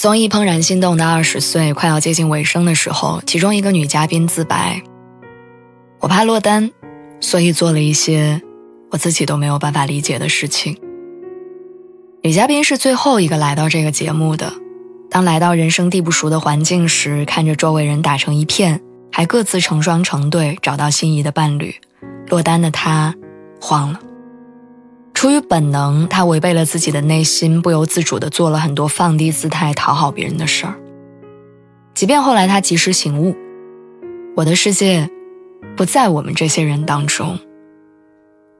综艺《怦然心动的二十岁》快要接近尾声的时候，其中一个女嘉宾自白：“我怕落单，所以做了一些我自己都没有办法理解的事情。”女嘉宾是最后一个来到这个节目的。当来到人生地不熟的环境时，看着周围人打成一片，还各自成双成对找到心仪的伴侣，落单的她慌了。出于本能，他违背了自己的内心，不由自主地做了很多放低姿态讨好别人的事儿。即便后来他及时醒悟，我的世界不在我们这些人当中，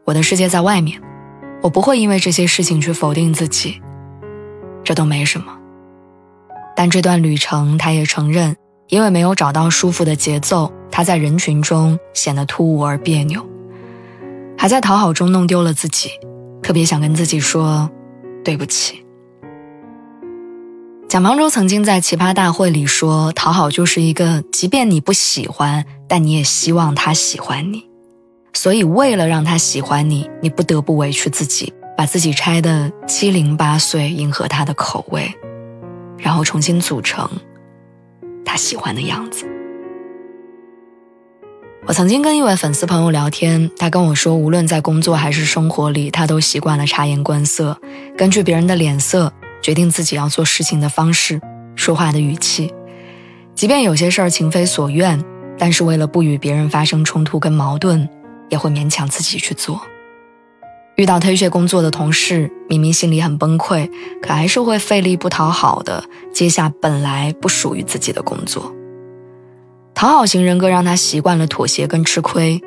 我的世界在外面。我不会因为这些事情去否定自己，这都没什么。但这段旅程，他也承认，因为没有找到舒服的节奏，他在人群中显得突兀而别扭，还在讨好中弄丢了自己。特别想跟自己说，对不起。蒋方舟曾经在奇葩大会里说：“讨好就是一个，即便你不喜欢，但你也希望他喜欢你。所以为了让他喜欢你，你不得不委屈自己，把自己拆得七零八碎，迎合他的口味，然后重新组成他喜欢的样子。”我曾经跟一位粉丝朋友聊天，他跟我说，无论在工作还是生活里，他都习惯了察言观色，根据别人的脸色决定自己要做事情的方式、说话的语气。即便有些事儿情非所愿，但是为了不与别人发生冲突跟矛盾，也会勉强自己去做。遇到推卸工作的同事，明明心里很崩溃，可还是会费力不讨好的接下本来不属于自己的工作。讨好型人格让他习惯了妥协跟吃亏，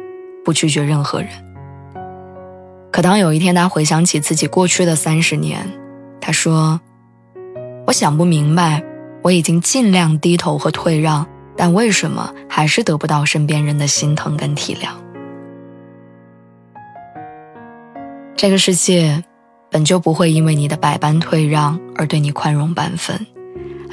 不拒绝任何人。可当有一天他回想起自己过去的三十年，他说：“我想不明白，我已经尽量低头和退让，但为什么还是得不到身边人的心疼跟体谅？这个世界本就不会因为你的百般退让而对你宽容半分。”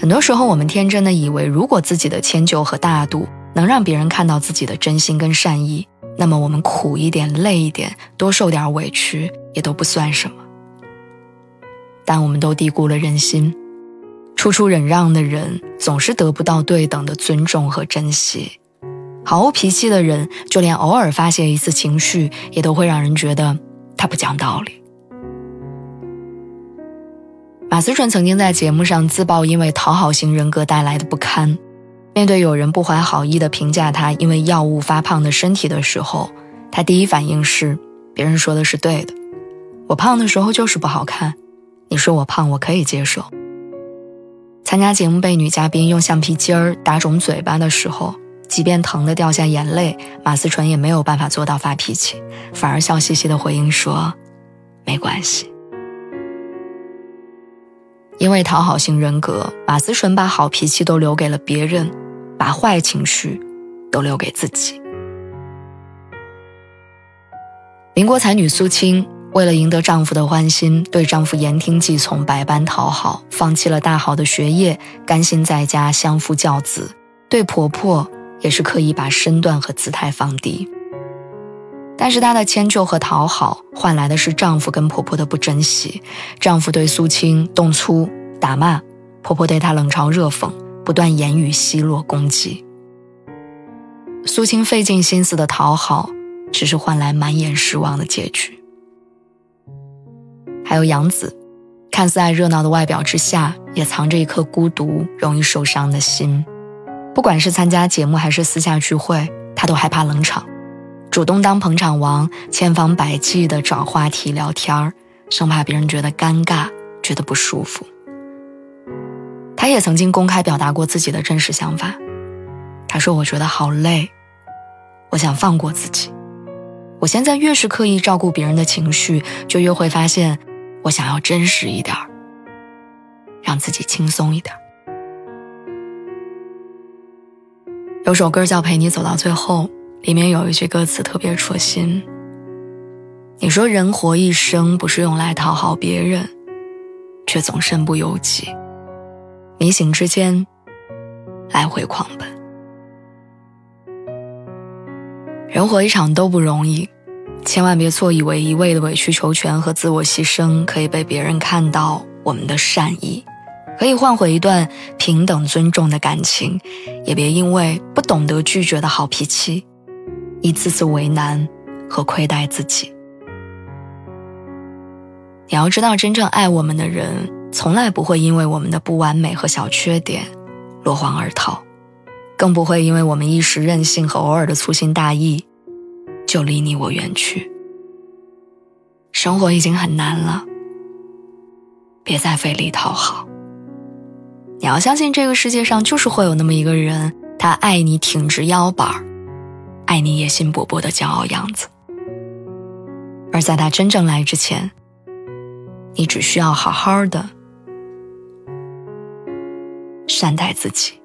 很多时候，我们天真的以为，如果自己的迁就和大度能让别人看到自己的真心跟善意，那么我们苦一点、累一点、多受点委屈也都不算什么。但我们都低估了人心，处处忍让的人总是得不到对等的尊重和珍惜。毫无脾气的人，就连偶尔发泄一次情绪，也都会让人觉得他不讲道理。马思纯曾经在节目上自曝，因为讨好型人格带来的不堪。面对有人不怀好意的评价他因为药物发胖的身体的时候，他第一反应是：别人说的是对的，我胖的时候就是不好看。你说我胖，我可以接受。参加节目被女嘉宾用橡皮筋儿打肿嘴巴的时候，即便疼得掉下眼泪，马思纯也没有办法做到发脾气，反而笑嘻嘻的回应说：没关系。因为讨好型人格，马思纯把好脾气都留给了别人，把坏情绪都留给自己。民国才女苏青为了赢得丈夫的欢心，对丈夫言听计从，百般讨好，放弃了大好的学业，甘心在家相夫教子。对婆婆也是刻意把身段和姿态放低。但是她的迁就和讨好换来的是丈夫跟婆婆的不珍惜。丈夫对苏青动粗打骂，婆婆对她冷嘲热讽，不断言语奚落攻击。苏青费尽心思的讨好，只是换来满眼失望的结局。还有杨子，看似爱热闹的外表之下，也藏着一颗孤独、容易受伤的心。不管是参加节目还是私下聚会，她都害怕冷场。主动当捧场王，千方百计的找话题聊天儿，生怕别人觉得尴尬，觉得不舒服。他也曾经公开表达过自己的真实想法。他说：“我觉得好累，我想放过自己。我现在越是刻意照顾别人的情绪，就越会发现我想要真实一点儿，让自己轻松一点儿。有首歌叫《陪你走到最后》，里面有一句歌词特别戳心。你说人活一生不是用来讨好别人，却总身不由己，迷醒之间来回狂奔。人活一场都不容易，千万别错以为一味的委曲求全和自我牺牲可以被别人看到我们的善意。可以换回一段平等尊重的感情，也别因为不懂得拒绝的好脾气，一次次为难和亏待自己。你要知道，真正爱我们的人，从来不会因为我们的不完美和小缺点落荒而逃，更不会因为我们一时任性和偶尔的粗心大意，就离你我远去。生活已经很难了，别再费力讨好。你要相信，这个世界上就是会有那么一个人，他爱你挺直腰板儿爱你野心勃勃的骄傲样子。而在他真正来之前，你只需要好好的善待自己。